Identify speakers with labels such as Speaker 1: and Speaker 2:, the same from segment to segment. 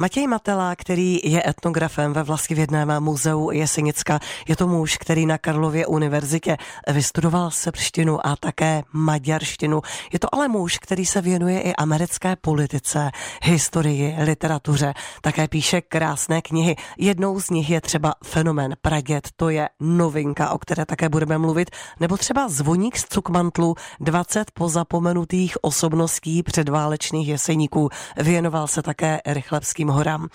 Speaker 1: Matěj Matela, který je etnografem ve Vlastivědném muzeu Jesenicka, je to muž, který na Karlově univerzitě vystudoval srbštinu a také maďarštinu. Je to ale muž, který se věnuje i americké politice, historii, literatuře. Také píše krásné knihy. Jednou z nich je třeba Fenomen Pradět, to je novinka, o které také budeme mluvit, nebo třeba Zvoník z Cukmantlu, 20 pozapomenutých osobností předválečných jeseníků. Věnoval se také Rychlebským horám.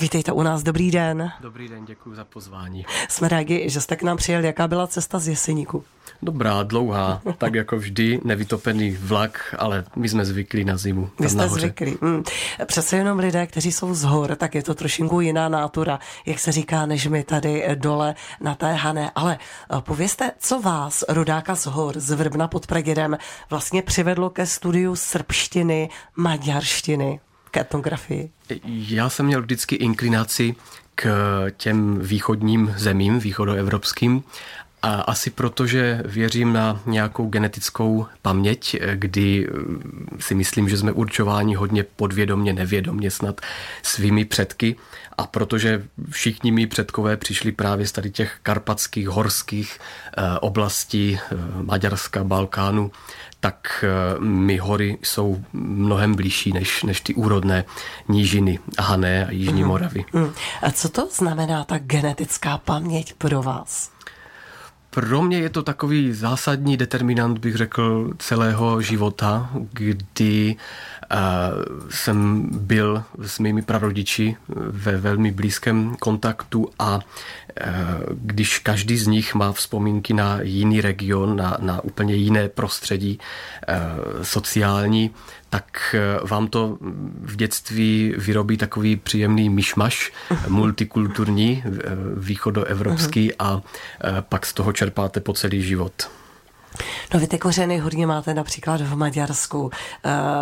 Speaker 1: Vítejte u nás, dobrý den.
Speaker 2: Dobrý den, děkuji za pozvání.
Speaker 1: Jsme rádi, že jste k nám přijel. Jaká byla cesta z Jeseníku?
Speaker 2: Dobrá, dlouhá, tak jako vždy, nevytopený vlak, ale my jsme zvyklí na zimu.
Speaker 1: Vy jste zvyklí. Hmm. Přece jenom lidé, kteří jsou z hor, tak je to trošinku jiná nátura, jak se říká, než my tady dole na té Hané. Ale eh, povězte, co vás, rodáka z hor, z Vrbna pod Pradědem, vlastně přivedlo ke studiu srbštiny, maďarštiny? K etnografii?
Speaker 2: Já jsem měl vždycky inklinaci k těm východním zemím, východoevropským a asi proto, že věřím na nějakou genetickou paměť, kdy si myslím, že jsme určováni hodně podvědomně, nevědomně snad svými předky a protože všichni mý předkové přišli právě z tady těch karpatských, horských eh, oblastí eh, Maďarska, Balkánu, tak eh, my hory jsou mnohem blížší než, než ty úrodné nížiny Hané a Jižní mm. Moravy. Mm.
Speaker 1: A co to znamená ta genetická paměť pro vás?
Speaker 2: Pro mě je to takový zásadní determinant, bych řekl, celého života, kdy uh, jsem byl s mými prarodiči ve velmi blízkém kontaktu a když každý z nich má vzpomínky na jiný region, na, na úplně jiné prostředí uh, sociální, tak eh, vám to v dětství vyrobí takový příjemný myšmaš, multikulturní, eh, východoevropský a eh, pak z toho čerpáte po celý život.
Speaker 1: No vy ty kořeny hodně máte například v Maďarsku.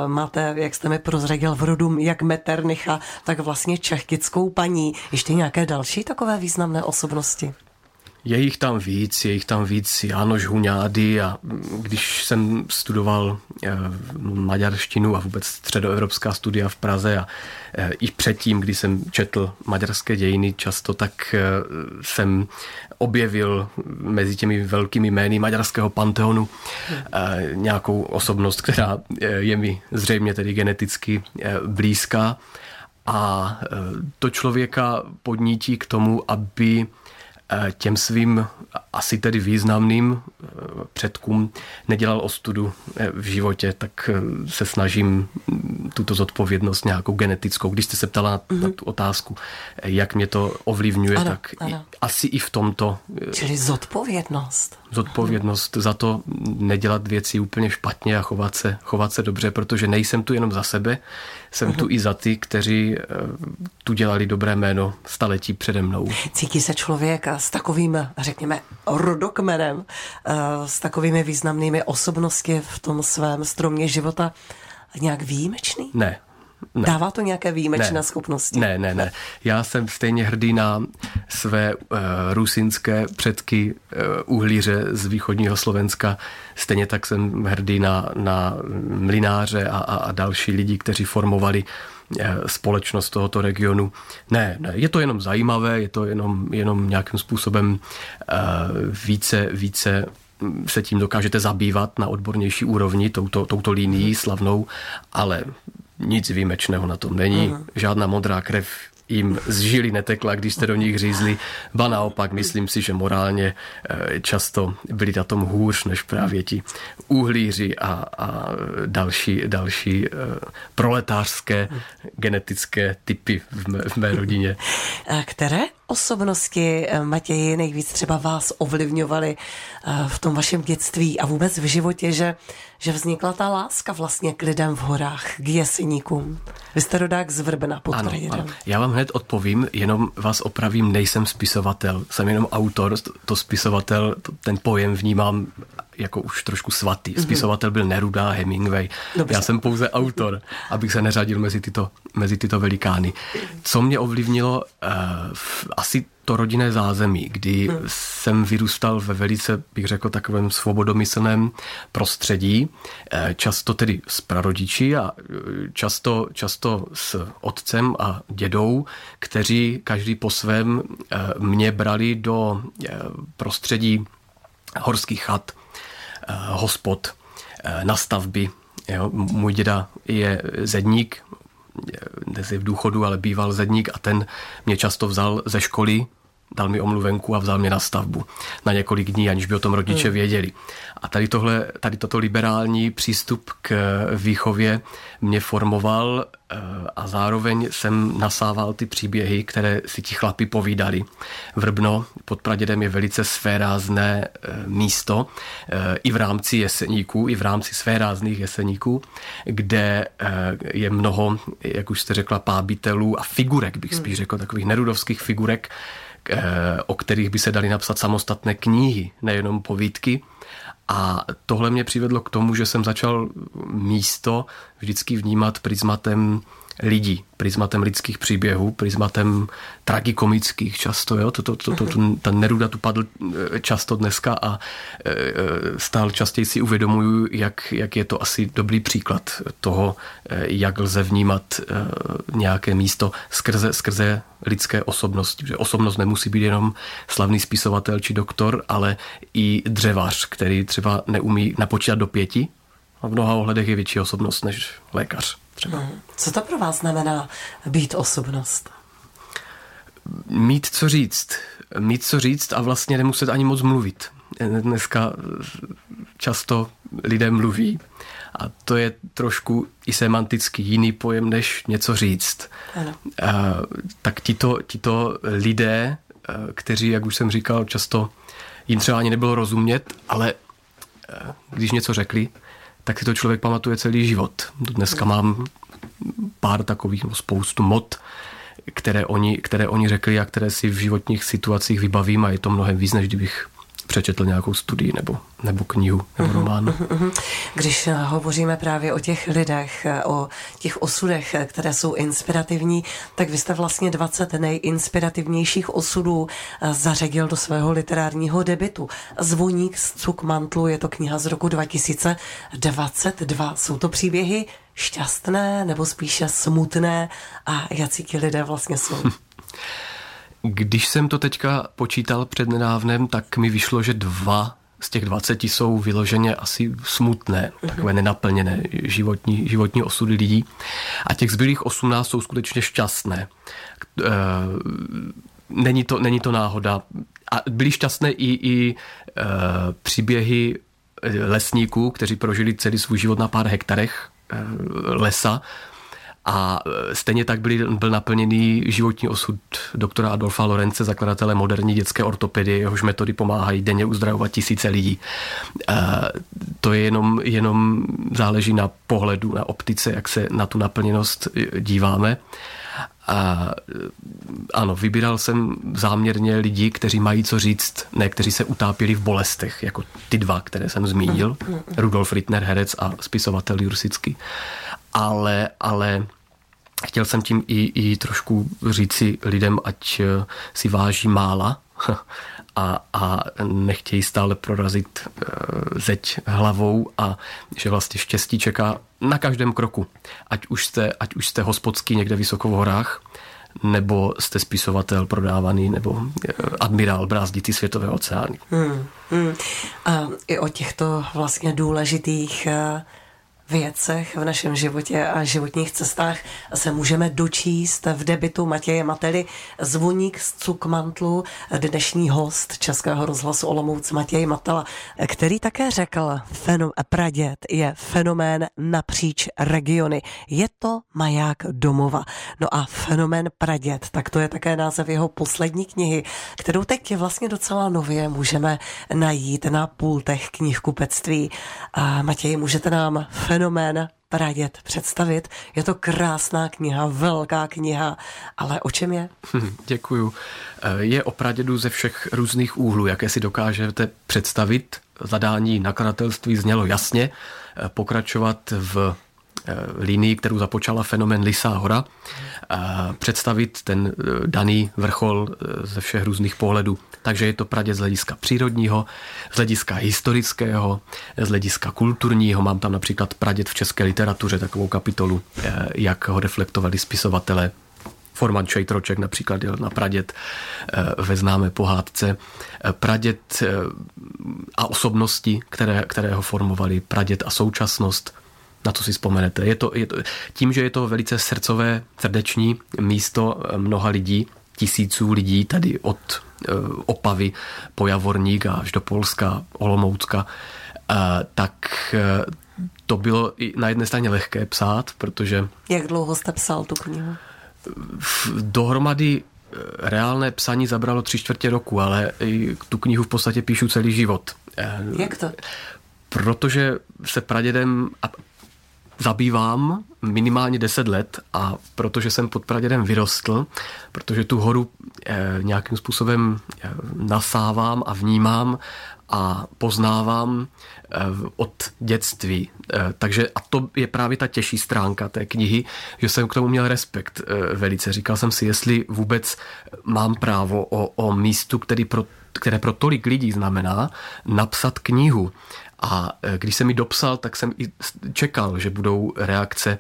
Speaker 1: máte, jak jste mi prozradil, v rodu jak Meternicha, tak vlastně čechtickou paní. Ještě nějaké další takové významné osobnosti?
Speaker 2: Je jich tam víc, je jich tam víc Jánoš Huňády a když jsem studoval eh, maďarštinu a vůbec středoevropská studia v Praze a eh, i předtím, kdy jsem četl maďarské dějiny často, tak eh, jsem objevil mezi těmi velkými jmény maďarského panteonu nějakou osobnost, která je mi zřejmě tedy geneticky blízká. A to člověka podnítí k tomu, aby těm svým asi tedy významným eh, předkům nedělal ostudu eh, v životě, tak se snažím mm, tuto zodpovědnost nějakou genetickou. Když jste se ptala na, mm-hmm. na tu otázku, jak mě to ovlivňuje, ano, tak ano. asi i v tomto.
Speaker 1: Čili zodpovědnost.
Speaker 2: Zodpovědnost za to nedělat věci úplně špatně a chovat se, chovat se dobře, protože nejsem tu jenom za sebe, jsem tu i za ty, kteří tu dělali dobré jméno staletí přede mnou.
Speaker 1: Cítí se člověk s takovým, řekněme, rodokmenem, eh, s takovými významnými osobnosti v tom svém stromě života nějak výjimečný?
Speaker 2: Ne,
Speaker 1: ne. Dává to nějaké výjimečné ne. schopnosti?
Speaker 2: Ne, ne, ne. Já jsem stejně hrdý na své uh, rusinské předky uh, uhlíře z východního Slovenska. Stejně tak jsem hrdý na, na mlináře a, a, a další lidi, kteří formovali Eh, společnost tohoto regionu. Ne, ne, je to jenom zajímavé, je to jenom, jenom nějakým způsobem eh, více, více se tím dokážete zabývat na odbornější úrovni, touto, touto linií slavnou, ale nic výjimečného na tom není. Uh-huh. Žádná modrá krev jim z žily netekla, když jste do nich řízli. Ba naopak, myslím si, že morálně eh, často byli na tom hůř než právě ti uhlíři a, a další, další eh, proletářské genetické typy v mé, v mé rodině.
Speaker 1: Které osobnosti, eh, Matěji, nejvíc třeba vás ovlivňovaly v tom vašem dětství a vůbec v životě, že, že vznikla ta láska vlastně k lidem v horách, k jeseníkům? Vy jste rodák z Vrbna pod ano, ano.
Speaker 2: Já vám hned odpovím, jenom vás opravím, nejsem spisovatel, jsem jenom autor, to spisovatel, ten pojem vnímám jako už trošku svatý. Mhm. Spisovatel byl Neruda, Hemingway. Dobře. Já jsem pouze autor, abych se neřadil mezi tyto, mezi tyto velikány. Co mě ovlivnilo, uh, asi to rodinné zázemí, kdy hmm. jsem vyrůstal ve velice, bych řekl, takovém svobodomyslném prostředí, eh, často tedy s prarodiči a eh, často, často s otcem a dědou, kteří každý po svém mě brali do prostředí horských chat, hospod, na stavby. Jo, můj děda je zedník, dnes je v důchodu, ale býval zedník a ten mě často vzal ze školy dal mi omluvenku a vzal mě na stavbu na několik dní, aniž by o tom rodiče hmm. věděli. A tady, tohle, tady toto liberální přístup k výchově mě formoval eh, a zároveň jsem nasával ty příběhy, které si ti chlapi povídali. Vrbno pod Pradědem je velice svérázné eh, místo, eh, i v rámci jeseníků, i v rámci svérázných jeseníků, kde je mnoho, jak už jste řekla, pábitelů a figurek, bych spíš hmm. řekl, takových nerudovských figurek, Eh, o kterých by se dali napsat samostatné knihy, nejenom povídky. A tohle mě přivedlo k tomu, že jsem začal místo vždycky vnímat prismatem lidí, prismatem lidských příběhů, prismatem tragikomických často. Jo? To, to, to, to, to, ta Neruda tu padl eh, často dneska a eh, stál častěji si uvědomuju, jak, jak je to asi dobrý příklad toho, eh, jak lze vnímat nějaké místo skrze, skrze lidské osobnosti. Že osobnost nemusí být jenom slavný spisovatel či doktor, ale i dřevař, který třeba neumí napočítat do pěti, a v mnoha ohledech je větší osobnost než lékař třeba. Hmm.
Speaker 1: Co to pro vás znamená být osobnost?
Speaker 2: Mít co říct. Mít co říct a vlastně nemuset ani moc mluvit. Dneska často lidé mluví a to je trošku i semanticky jiný pojem, než něco říct. Ano. A, tak tito, tito lidé, kteří, jak už jsem říkal, často jim třeba ani nebylo rozumět, ale když něco řekli, tak si to člověk pamatuje celý život. Dneska mám pár takových, nebo spoustu mod, které oni, které oni řekli a které si v životních situacích vybavím a je to mnohem víc, než kdybych přečetl nějakou studii nebo, nebo knihu nebo mhm, román. Mhm, mhm.
Speaker 1: Když eh, hovoříme právě o těch lidech, eh, o těch osudech, eh, které jsou inspirativní, tak vy jste vlastně 20 nejinspirativnějších osudů zařadil do svého literárního debitu. Zvoník z Cukmantlu je to kniha z roku 2022. Jsou to příběhy šťastné nebo spíše smutné a jaký ti lidé vlastně jsou?
Speaker 2: Když jsem to teďka počítal před nedávnem, tak mi vyšlo, že dva z těch 20 jsou vyloženě asi smutné, mhm. takové nenaplněné životní, životní osudy lidí. A těch zbylých 18 jsou skutečně šťastné. E, není to, není to náhoda. A byly šťastné i, i e, příběhy lesníků, kteří prožili celý svůj život na pár hektarech e, lesa a e, stejně tak byl, byl naplněný životní osud doktora Adolfa Lorence, zakladatele moderní dětské ortopedie, jehož metody pomáhají denně uzdravovat tisíce lidí. E, to je jenom, jenom záleží na pohledu, na optice, jak se na tu naplněnost díváme. A ano, vybíral jsem záměrně lidi, kteří mají co říct, ne kteří se utápěli v bolestech, jako ty dva, které jsem zmínil, Rudolf Rittner, herec a spisovatel Jursický. Ale, ale chtěl jsem tím i, i trošku říci lidem, ať eh, si váží mála a, a nechtějí stále prorazit eh, zeď hlavou a že vlastně štěstí čeká na každém kroku. Ať už jste, ať už jste hospodský někde vysoko v horách, nebo jste spisovatel prodávaný, nebo eh, admirál brázditý světové oceány. Hmm, hmm.
Speaker 1: A i o těchto vlastně důležitých věcech v našem životě a životních cestách se můžeme dočíst v debitu Matěje Mately Zvoník z Cukmantlu, dnešní host Českého rozhlasu Olomouc Matěj Matela, který také řekl, fenom, pradět je fenomén napříč regiony. Je to maják domova. No a fenomén pradět, tak to je také název jeho poslední knihy, kterou teď vlastně docela nově můžeme najít na pultech knihkupectví. A Matěj, můžete nám fenomén pradět představit. Je to krásná kniha, velká kniha, ale o čem je?
Speaker 2: Hm, děkuju. Eh, je o pradědu ze všech různých úhlů, jaké si dokážete představit. Zadání nakladatelství znělo jasně, eh, pokračovat v linii, kterou započala fenomen Lisá hora, představit ten daný vrchol ze všech různých pohledů. Takže je to Praděd z hlediska přírodního, z hlediska historického, z hlediska kulturního. Mám tam například Praděd v české literatuře, takovou kapitolu, jak ho reflektovali spisovatelé Forman Čejtroček například jel na Praděd eh, ve známé pohádce. Eh, Praděd eh, a osobnosti, které, které ho formovali, Praděd a současnost, na co si vzpomenete. Je to, je to, tím, že je to velice srdcové, srdeční místo mnoha lidí, tisíců lidí tady od Opavy po Javorník až do Polska, Olomoucka, tak to bylo i na jedné straně lehké psát, protože...
Speaker 1: Jak dlouho jste psal tu knihu?
Speaker 2: dohromady eh, reálné psaní zabralo tři čtvrtě roku, ale tu knihu v podstatě píšu celý život.
Speaker 1: Eh, Jak to?
Speaker 2: Protože se pradědem zabývám minimálně 10 let a protože jsem pod pradědem vyrostl, protože tu horu eh, nějakým způsobem nasávám a vnímám a poznávám eh, od dětství. Eh, takže a to je právě ta těžší stránka té knihy, že jsem k tomu měl respekt eh, velice. Říkal jsem si, jestli vůbec mám právo o, o místu, který pro, které pro tolik lidí znamená, napsat knihu. A když jsem mi dopsal, tak jsem i čekal, že budou reakce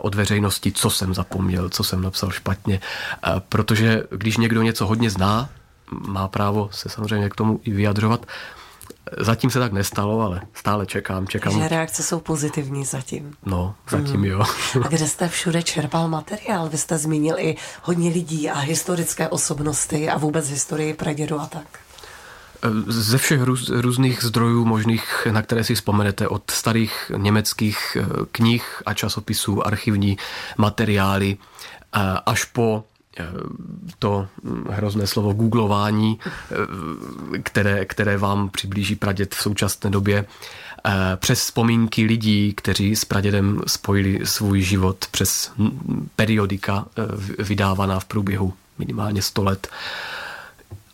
Speaker 2: od veřejnosti, co jsem zapomněl, co jsem napsal špatně. Protože když někdo něco hodně zná, má právo se samozřejmě k tomu i vyjadřovat. Zatím se tak nestalo, ale stále čekám, čekám.
Speaker 1: Že reakce jsou pozitivní zatím.
Speaker 2: No, zatím mm. jo.
Speaker 1: A kde jste všude čerpal materiál? Vy jste zmínil i hodně lidí a historické osobnosti a vůbec historii pradědu a tak.
Speaker 2: Ze všech růz, různých zdrojů možných, na které si vzpomenete, od starých německých eh, knih a časopisů, archivní materiály, eh, až po to hrozné slovo googlování, eh, které, které vám přiblíží praděd v současné době, eh, přes vzpomínky lidí, kteří s pradědem spojili svůj život přes periodika vydávaná v průběhu minimálně 100 let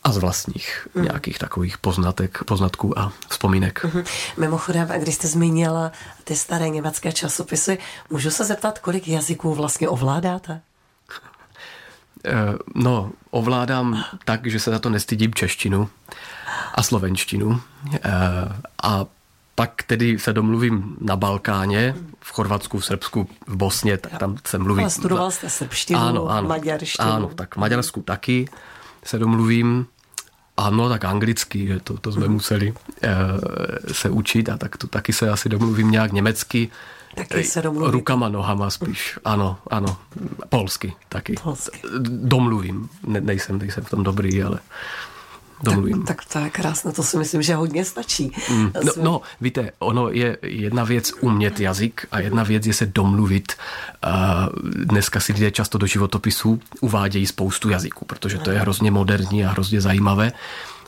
Speaker 2: a z vlastních mm. nějakých takových poznatek, poznatků a vzpomínek. Mm-hmm.
Speaker 1: Mimochodem, když jste zmínila ty staré německé časopisy, můžu se zeptat, kolik jazyků vlastně ovládáte?
Speaker 2: Eh, no, ovládám tak, že se za to nestydím češtinu a slovenštinu. Eh, a pak tedy se domluvím na Balkáně, v Chorvatsku, v Srbsku, v Bosně, tak tam se mluví.
Speaker 1: A studoval jste srbštinu, ano, ano, maďarštinu.
Speaker 2: Ano, tak v Maďarsku taky se domluvím. Ano, tak anglicky, že to, to jsme mm. museli e, se učit a tak to taky se asi domluvím nějak německy.
Speaker 1: Taky se domluvím.
Speaker 2: Rukama, nohama spíš. Ano, ano. Polsky taky. Polsky. Domluvím. Ne, nejsem, nejsem v tom dobrý, ale domluvím.
Speaker 1: Tak, tak to je krásné, to si myslím, že hodně stačí.
Speaker 2: Mm, no, no, víte, ono je jedna věc umět jazyk a jedna věc je se domluvit. Dneska si lidé často do životopisů uvádějí spoustu jazyků, protože to je hrozně moderní a hrozně zajímavé.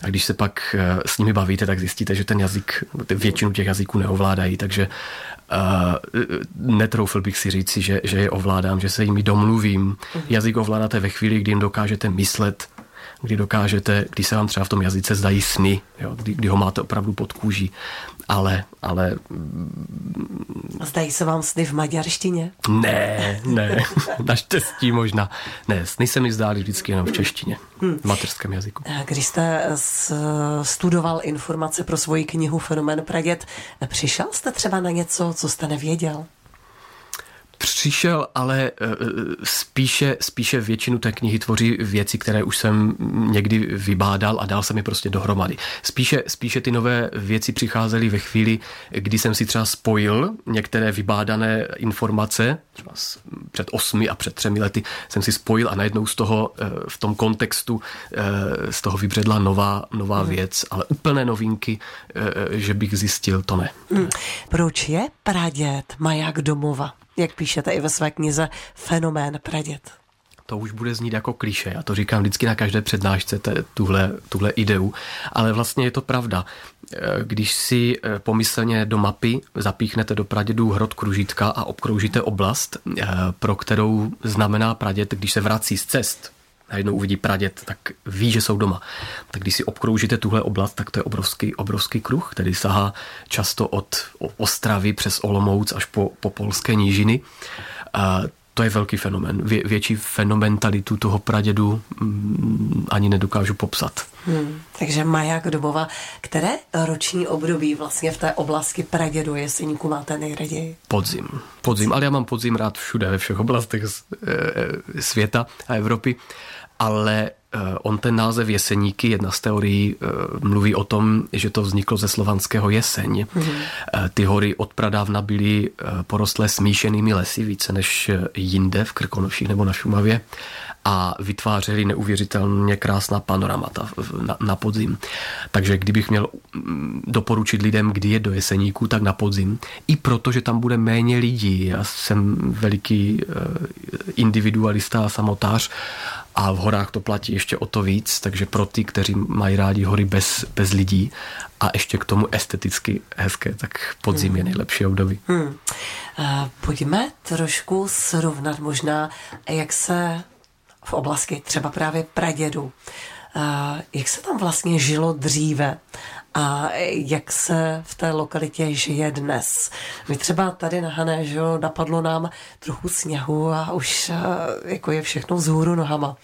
Speaker 2: A když se pak eh, s nimi bavíte, tak zjistíte, že ten jazyk, většinu těch jazyků neovládají, takže uh, netroufl bych si říci, že, že je ovládám, že se jimi domluvím. Mhm. Jazyk ovládáte ve chvíli, kdy jim dokážete myslet, kdy dokážete, když se vám třeba v tom jazyce zdají sny, jo, kdy, kdy ho máte opravdu pod kůží. Ale, ale...
Speaker 1: Zdají se vám sny v maďarštině?
Speaker 2: Ne, ne, naštěstí možná. Ne, sny se mi zdály vždycky jenom v češtině, v mateřském jazyku.
Speaker 1: Když jste studoval informace pro svoji knihu Fenomén Pradět, přišel jste třeba na něco, co jste nevěděl?
Speaker 2: Přišel, ale eh, spíše, spíše většinu té knihy tvoří věci, které už jsem někdy vybádal a dal se mi prostě dohromady. Spíše, spíše ty nové věci přicházely ve chvíli, kdy jsem si třeba spojil některé vybádané informace, třeba před osmi a před třemi lety jsem si spojil a najednou z toho eh, v tom kontextu z toho vybředla nová, nová hmm. věc, ale úplné novinky, že bych zjistil, to ne. Hmm.
Speaker 1: Proč je pradět maják domova? Jak píšete i ve své knize Fenomén pradět.
Speaker 2: To už bude znít jako kliše, já to říkám vždycky na každé přednášce, te, tuhle, tuhle ideu, ale vlastně je to pravda. Eh, když si eh, pomyslně do mapy zapíchnete do pradědů hrot Kružitka a obkroužíte oblast, eh, pro kterou znamená praděd, když se vrací z cest, najednou uvidí pradět, tak ví, že jsou doma. Tak když si obkroužíte tuhle oblast, tak to je obrovský, obrovský kruh, který sahá často od Ostravy přes Olomouc až po, po polské nížiny. A to je velký fenomen. Vě, větší fenomentalitu toho pradědu mm, ani nedokážu popsat.
Speaker 1: Hmm, takže Maják domova. Které roční období vlastně v té oblasti pradědu Jeseníku máte nejraději?
Speaker 2: Podzim. Podzim, ale já mám podzim rád všude, ve všech oblastech e, světa a Evropy ale eh, on ten název Jeseníky, jedna z teorií eh, mluví o tom, že to vzniklo ze slovanského jeseň. Mm-hmm. Ty hory od pradávna byly porostlé smíšenými lesy více než jinde v Krkonoších nebo na Šumavě a vytvářely neuvěřitelně krásná panoramata na, na podzim. Takže kdybych měl mm, doporučit lidem, kdy je do Jeseníku, tak na podzim. I proto, že tam bude méně lidí. Já jsem veliký individualista a samotář a v horách to platí ještě o to víc, takže pro ty, kteří mají rádi hory bez, bez lidí a ještě k tomu esteticky hezké, tak podzim hmm. je nejlepší období. Hmm. Uh,
Speaker 1: pojďme trošku srovnat možná, jak se v oblasti třeba právě pradědu, jak se tam vlastně žilo dříve a jak se v té lokalitě žije dnes. My třeba tady na Hané, že jo, napadlo nám trochu sněhu a už jako je všechno vzhůru nohama.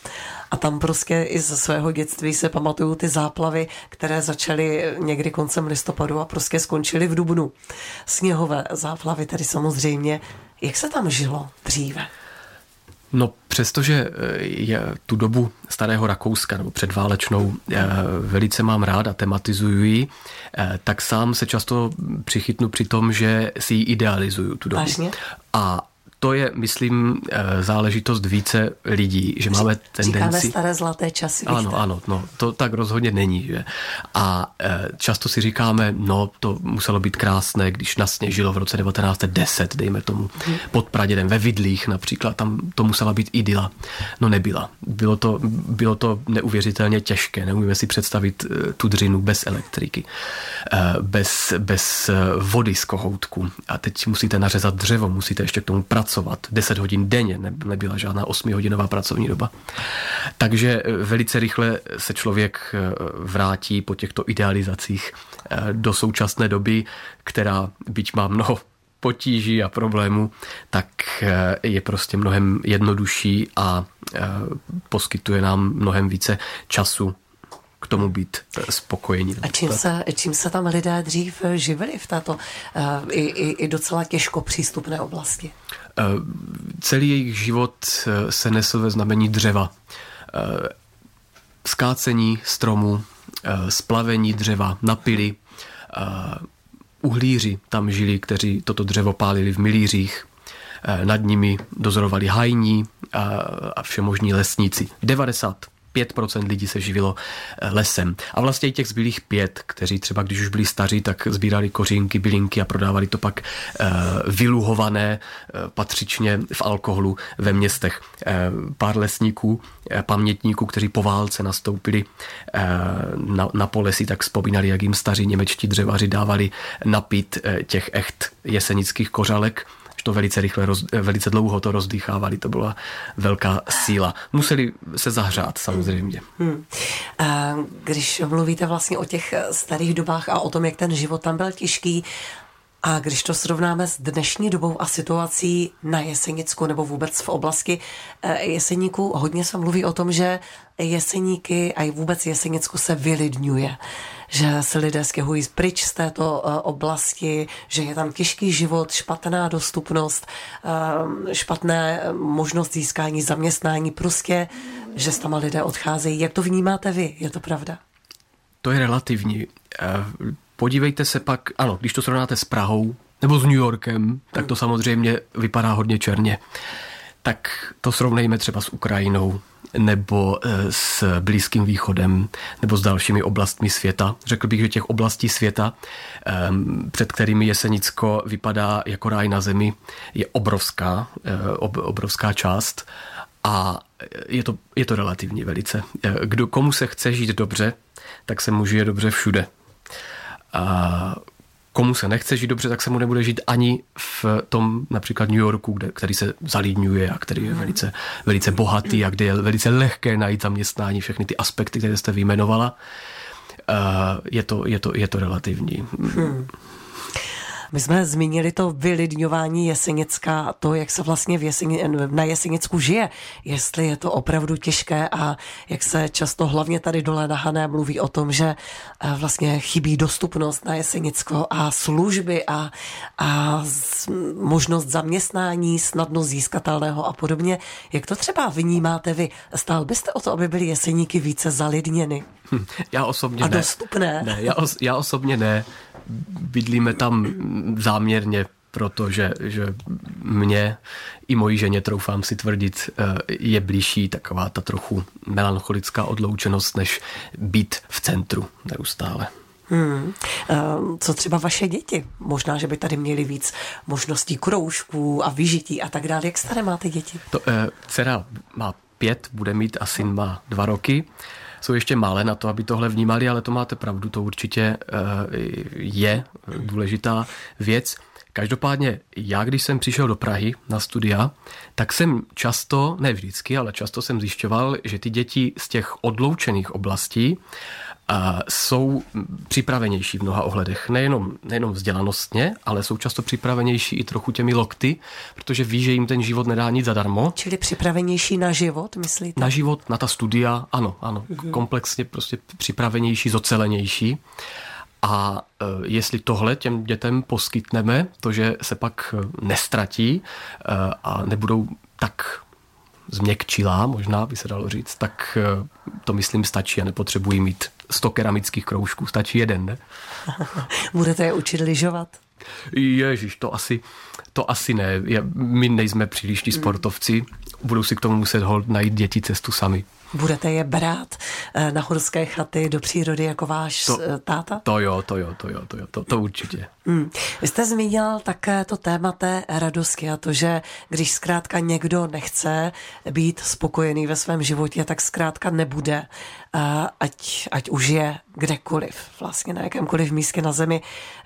Speaker 1: A tam prostě i ze svého dětství se pamatuju ty záplavy, které začaly někdy koncem listopadu a prostě skončily v dubnu. Sněhové záplavy tedy samozřejmě. Jak se tam žilo dříve?
Speaker 2: No, přestože eh, je tu dobu starého Rakouska nebo předválečnou eh, velice mám rád a tematizuji, eh, tak sám se často přichytnu při tom, že si ji idealizuju tu dobu.
Speaker 1: Vážně?
Speaker 2: A to je, myslím, eh, záležitost více lidí, že máme tendenci...
Speaker 1: Říkáme staré zlaté časy.
Speaker 2: Ano, víte? ano, no, to tak rozhodně není. Že? A e, často si říkáme, no, to muselo být krásné, když nasněžilo v roce 1910, dejme tomu, hmm. pod Pradědem, ve Vidlích například, tam to musela být idyla. No nebyla. Bylo to, bylo to neuvěřitelně těžké, neumíme si představit e, tu dřinu bez elektriky, bez, bez vody z kohoutku. A teď musíte nařezat dřevo, musíte ještě k tomu pracovat pracovat 10 hodin denně, nebyla žádná 8-hodinová pracovní doba. Takže eh, velice rychle se člověk eh, vrátí po těchto idealizacích eh, do současné doby, která byť má mnoho potíží a problémů, tak je prostě mnohem jednodušší a poskytuje nám mnohem více času k tomu být spokojení.
Speaker 1: A čím se, čím se tam lidé dřív živili v této i, i, i docela těžko přístupné oblasti?
Speaker 2: Uh, celý jejich život uh, se nesl ve znamení dřeva. Uh, skácení stromů, uh, splavení dřeva na pily, uh, uhlíři tam žili, kteří toto dřevo pálili v milířích, nad nimi dozorovali hajní a všemožní lesníci. 90 5% lidí se živilo eh, lesem. A vlastně i těch zbylých pět, kteří třeba když už byli staří, tak sbírali kořínky, bylinky a prodávali to pak eh, vyluhované eh, patřičně v alkoholu ve městech. Pár lesníků, pamětníků, kteří po válce nastoupili na, na polesy, tak vzpomínali, jak jim staří němečtí dřevaři dávali napít těch echt jesenických kořalek to velice rychle, roz, velice dlouho to rozdýchávali, to byla velká síla. Museli se zahřát samozřejmě. Hmm.
Speaker 1: Když mluvíte vlastně o těch starých dobách a o tom, jak ten život tam byl těžký, a když to srovnáme s dnešní dobou a situací na Jesenicku nebo vůbec v oblasti eh, Jeseníku, hodně se mluví o tom, že Jeseníky a i vůbec Jesenicku se vylidňuje, že se lidé stěhují pryč z této eh, oblasti, že je tam těžký život, špatná dostupnost, eh, špatné možnost získání zaměstnání, prostě, že s tam lidé odcházejí. Jak to vnímáte vy? Je to pravda?
Speaker 2: To je relativní Podívejte se pak, ano, když to srovnáte s Prahou nebo s New Yorkem, tak to samozřejmě vypadá hodně černě. Tak to srovnejme třeba s Ukrajinou nebo e, s Blízkým východem nebo s dalšími oblastmi světa. Řekl bych, že těch oblastí světa, před kterými Jesenicko vypadá jako ráj na zemi, je obrovská, e, obrovská část a je to, je to relativně velice. E, kdo, komu se chce žít dobře, tak se může dobře všude. A komu se nechce žít dobře, tak se mu nebude žít ani v tom například New Yorku, kde, který se zalídňuje a který je velice, velice bohatý a kde je velice lehké najít zaměstnání, všechny ty aspekty, které jste vyjmenovala. Uh, je, to, je, to, je to relativní. Hmm.
Speaker 1: My jsme zmínili to vylidňování Jesenicka a to, jak se vlastně v Jeseni, na Jesenicku žije. Jestli je to opravdu těžké a jak se často hlavně tady dole na Hané mluví o tom, že eh, vlastně chybí dostupnost na Jesenicko a služby a, a možnost zaměstnání snadno získatelného a podobně. Jak to třeba vnímáte vy? Stál byste o to, aby byly Jeseníky více zalidněny?
Speaker 2: Hm, já osobně
Speaker 1: a
Speaker 2: ne.
Speaker 1: dostupné?
Speaker 2: Ne, já, os, já osobně ne bydlíme tam záměrně protože že mě i mojí ženě, troufám si tvrdit, eh, je blížší taková ta trochu melancholická odloučenost, než být v centru neustále. Hmm.
Speaker 1: Eh, co třeba vaše děti? Možná, že by tady měli víc možností kroužků a vyžití a tak dále. Jak staré máte děti?
Speaker 2: To, eh, dcera má pět, bude mít a syn má dva roky jsou ještě malé na to, aby tohle vnímali, ale to máte pravdu, to určitě eh, je důležitá věc. Každopádně já, když jsem přišel do Prahy na studia, tak jsem často, ne vždycky, ale často jsem zjišťoval, že ty děti z těch odloučených oblastí jsou připravenější v mnoha ohledech. Nejenom, nejenom vzdělanostně, ale jsou často připravenější i trochu těmi lokty, protože ví, že jim ten život nedá nic zadarmo.
Speaker 1: Čili připravenější na život, myslíte?
Speaker 2: Na život, na ta studia, ano, ano. Mm-hmm. Komplexně prostě připravenější, zocelenější. A e, jestli tohle těm dětem poskytneme, to, že se pak nestratí e, a nebudou tak změkčilá, možná by se dalo říct, tak e, to myslím stačí a nepotřebují mít 100 keramických kroužků, stačí jeden, ne?
Speaker 1: Budete je učit lyžovat?
Speaker 2: Ježíš, to asi, to asi ne. My nejsme příliš ti sportovci, budou si k tomu muset hold najít děti cestu sami.
Speaker 1: Budete je brát eh, na horské chaty do přírody jako váš
Speaker 2: to,
Speaker 1: eh, táta?
Speaker 2: To jo, to jo, to jo, to jo, to, to určitě. Hmm.
Speaker 1: Vy jste zmínil také to téma té radosti a to, že když zkrátka někdo nechce být spokojený ve svém životě, tak zkrátka nebude, eh, ať, ať už je kdekoliv, vlastně na jakémkoliv místě na zemi.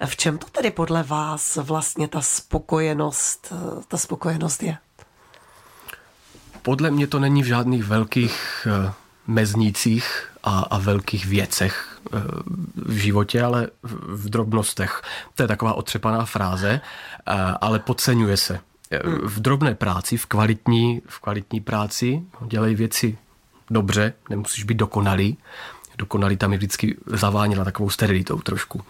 Speaker 1: V čem to tedy podle vás vlastně ta spokojenost, ta spokojenost je?
Speaker 2: Podle mě to není v žádných velkých eh, meznících a, a velkých věcech eh, v životě, ale v drobnostech. To je taková otřepaná fráze, eh, ale podceňuje se. V drobné práci, v kvalitní, v kvalitní práci dělej věci dobře, nemusíš být dokonalý. Tam je vždycky zaváněla takovou sterilitou trošku.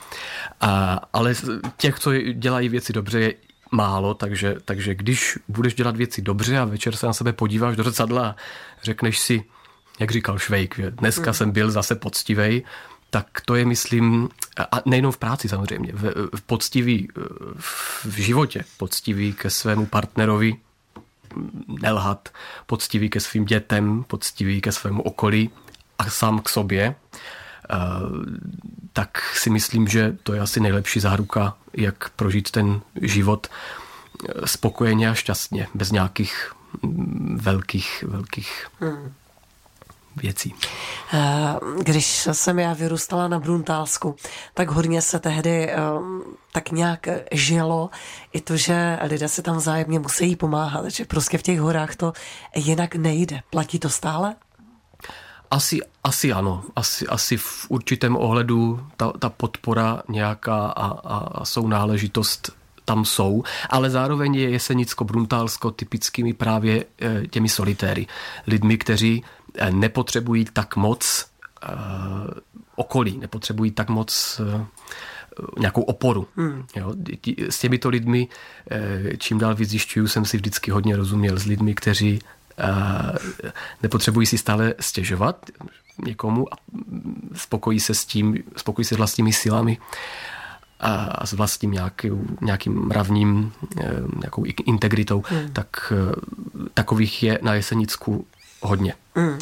Speaker 2: Ale těch, co dělají věci dobře, je málo, takže, takže když budeš dělat věci dobře a večer se na sebe podíváš do zrcadla a řekneš si, jak říkal Švejk, že dneska mm. jsem byl zase poctivej, tak to je, myslím, a nejenom v práci samozřejmě, v, v poctivý v životě, poctivý ke svému partnerovi, nelhat, poctivý ke svým dětem, poctivý ke svému okolí a sám k sobě, tak si myslím, že to je asi nejlepší záruka, jak prožít ten život spokojeně a šťastně, bez nějakých velkých, velkých hmm. věcí.
Speaker 1: Když jsem já vyrůstala na Bruntálsku, tak hodně se tehdy tak nějak žilo i to, že lidé se tam vzájemně musí pomáhat, že prostě v těch horách to jinak nejde. Platí to stále?
Speaker 2: Asi, asi ano. Asi, asi v určitém ohledu ta, ta podpora nějaká a, a, a sounáležitost tam jsou, ale zároveň je Jesenicko-Bruntálsko typickými právě e, těmi solitéry. Lidmi, kteří e, nepotřebují tak moc e, okolí, nepotřebují tak moc nějakou oporu. Hmm. Jo, s těmito lidmi, čím dál víc zjišťuju, jsem si vždycky hodně rozuměl s lidmi, kteří nepotřebují si stále stěžovat někomu a spokojí se s tím, spokojí se s vlastními silami a s vlastním nějakým, nějakým mravním e, nějakou integritou, hmm. tak e, takových je na Jesenicku hodně. Hmm.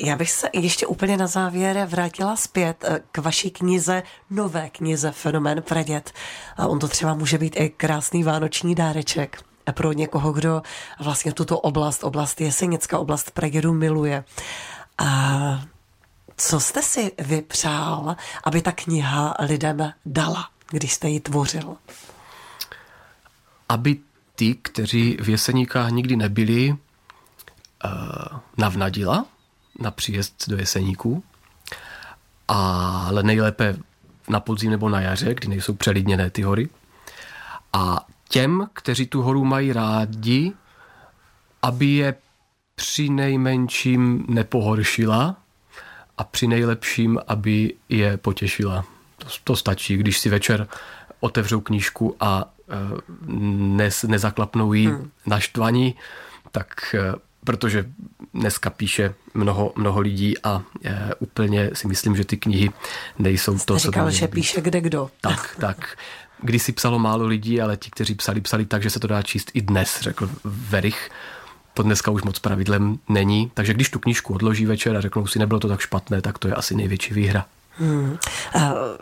Speaker 1: Já bych se ještě úplně na závěr vrátila zpět e, k vaší knize, nové knize Fenomén Pradět. A on to třeba může být i krásný vánoční dáreček pro někoho, kdo vlastně tuto oblast, oblast Jesenická, oblast Prageru miluje. A co jste si vypřál, aby ta kniha lidem dala? když jste ji tvořil?
Speaker 2: Aby ty, kteří v Jeseníkách nikdy nebyli, eh, navnadila na příjezd do Jeseníků, ale nejlépe na podzim nebo na jaře, kdy nejsou přelidněné ty hory. A těm, kteří tu horu mají rádi, aby je při nejmenším nepohoršila a při nejlepším, aby je potěšila. To, to stačí, když si večer otevřou knížku a e, ne, nezaklapnou ji hmm. naštvaní, tak e, protože dneska píše mnoho, mnoho lidí a e, úplně si myslím, že ty knihy nejsou
Speaker 1: Jste to, říkal, co že píše kde kdo.
Speaker 2: Tak, tak. Když si psalo málo lidí, ale ti, kteří psali, psali tak, že se to dá číst i dnes, řekl Verich. To dneska už moc pravidlem není. Takže když tu knížku odloží večer a řeknou si, nebylo to tak špatné, tak to je asi největší výhra. Hmm.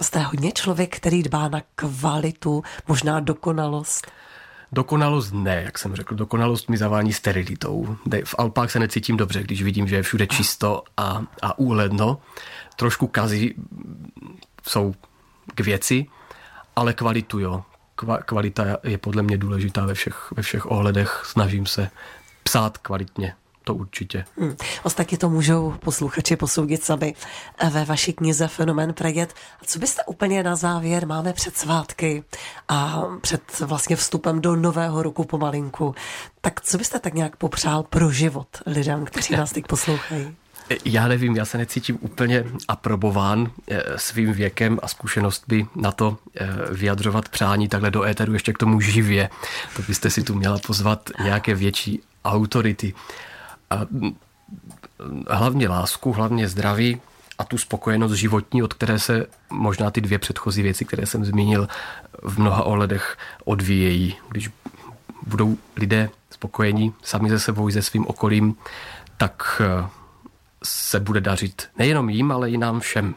Speaker 1: Jste hodně člověk, který dbá na kvalitu, možná dokonalost?
Speaker 2: Dokonalost ne, jak jsem řekl. Dokonalost mi zavání sterilitou. V Alpách se necítím dobře, když vidím, že je všude čisto a, a úhledno. Trošku kazy jsou k věci, ale kvalitu jo. Kvalita je podle mě důležitá ve všech, ve všech ohledech. Snažím se psát kvalitně to určitě. Hmm.
Speaker 1: Ostatně to můžou posluchači posoudit sami ve vaší knize Fenomen Preget. A co byste úplně na závěr, máme před svátky a před vlastně vstupem do nového roku pomalinku, tak co byste tak nějak popřál pro život lidem, kteří nás teď poslouchají?
Speaker 2: Já nevím, já se necítím úplně aprobován eh, svým věkem a zkušenostmi na to eh, vyjadřovat přání takhle do éteru ještě k tomu živě. To byste si tu měla pozvat nějaké větší autority. A hlavně lásku, hlavně zdraví a tu spokojenost životní, od které se možná ty dvě předchozí věci, které jsem zmínil, v mnoha ohledech odvíjejí. Když budou lidé spokojení sami ze sebou, se svým okolím, tak eh, se bude dařit nejenom jim, ale i nám všem.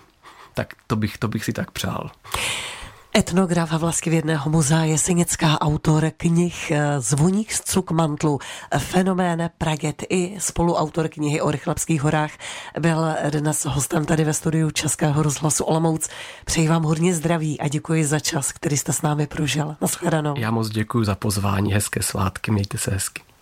Speaker 2: Tak to bych, to bych si tak přál.
Speaker 1: Etnograf Vlaskivědného muzea Jesenická autor knih eh, Zvoník z Cukmantlu, Fenomén Praget i spoluautor knihy o Rychlebských horách byl dnes hostem tady ve studiu Českého rozhlasu Olomouc. Přeji vám hodně zdraví a děkuji za čas, který jste s námi prožil. Naschledanou.
Speaker 2: Já moc děkuji za pozvání, hezké svátky, mějte se hezky.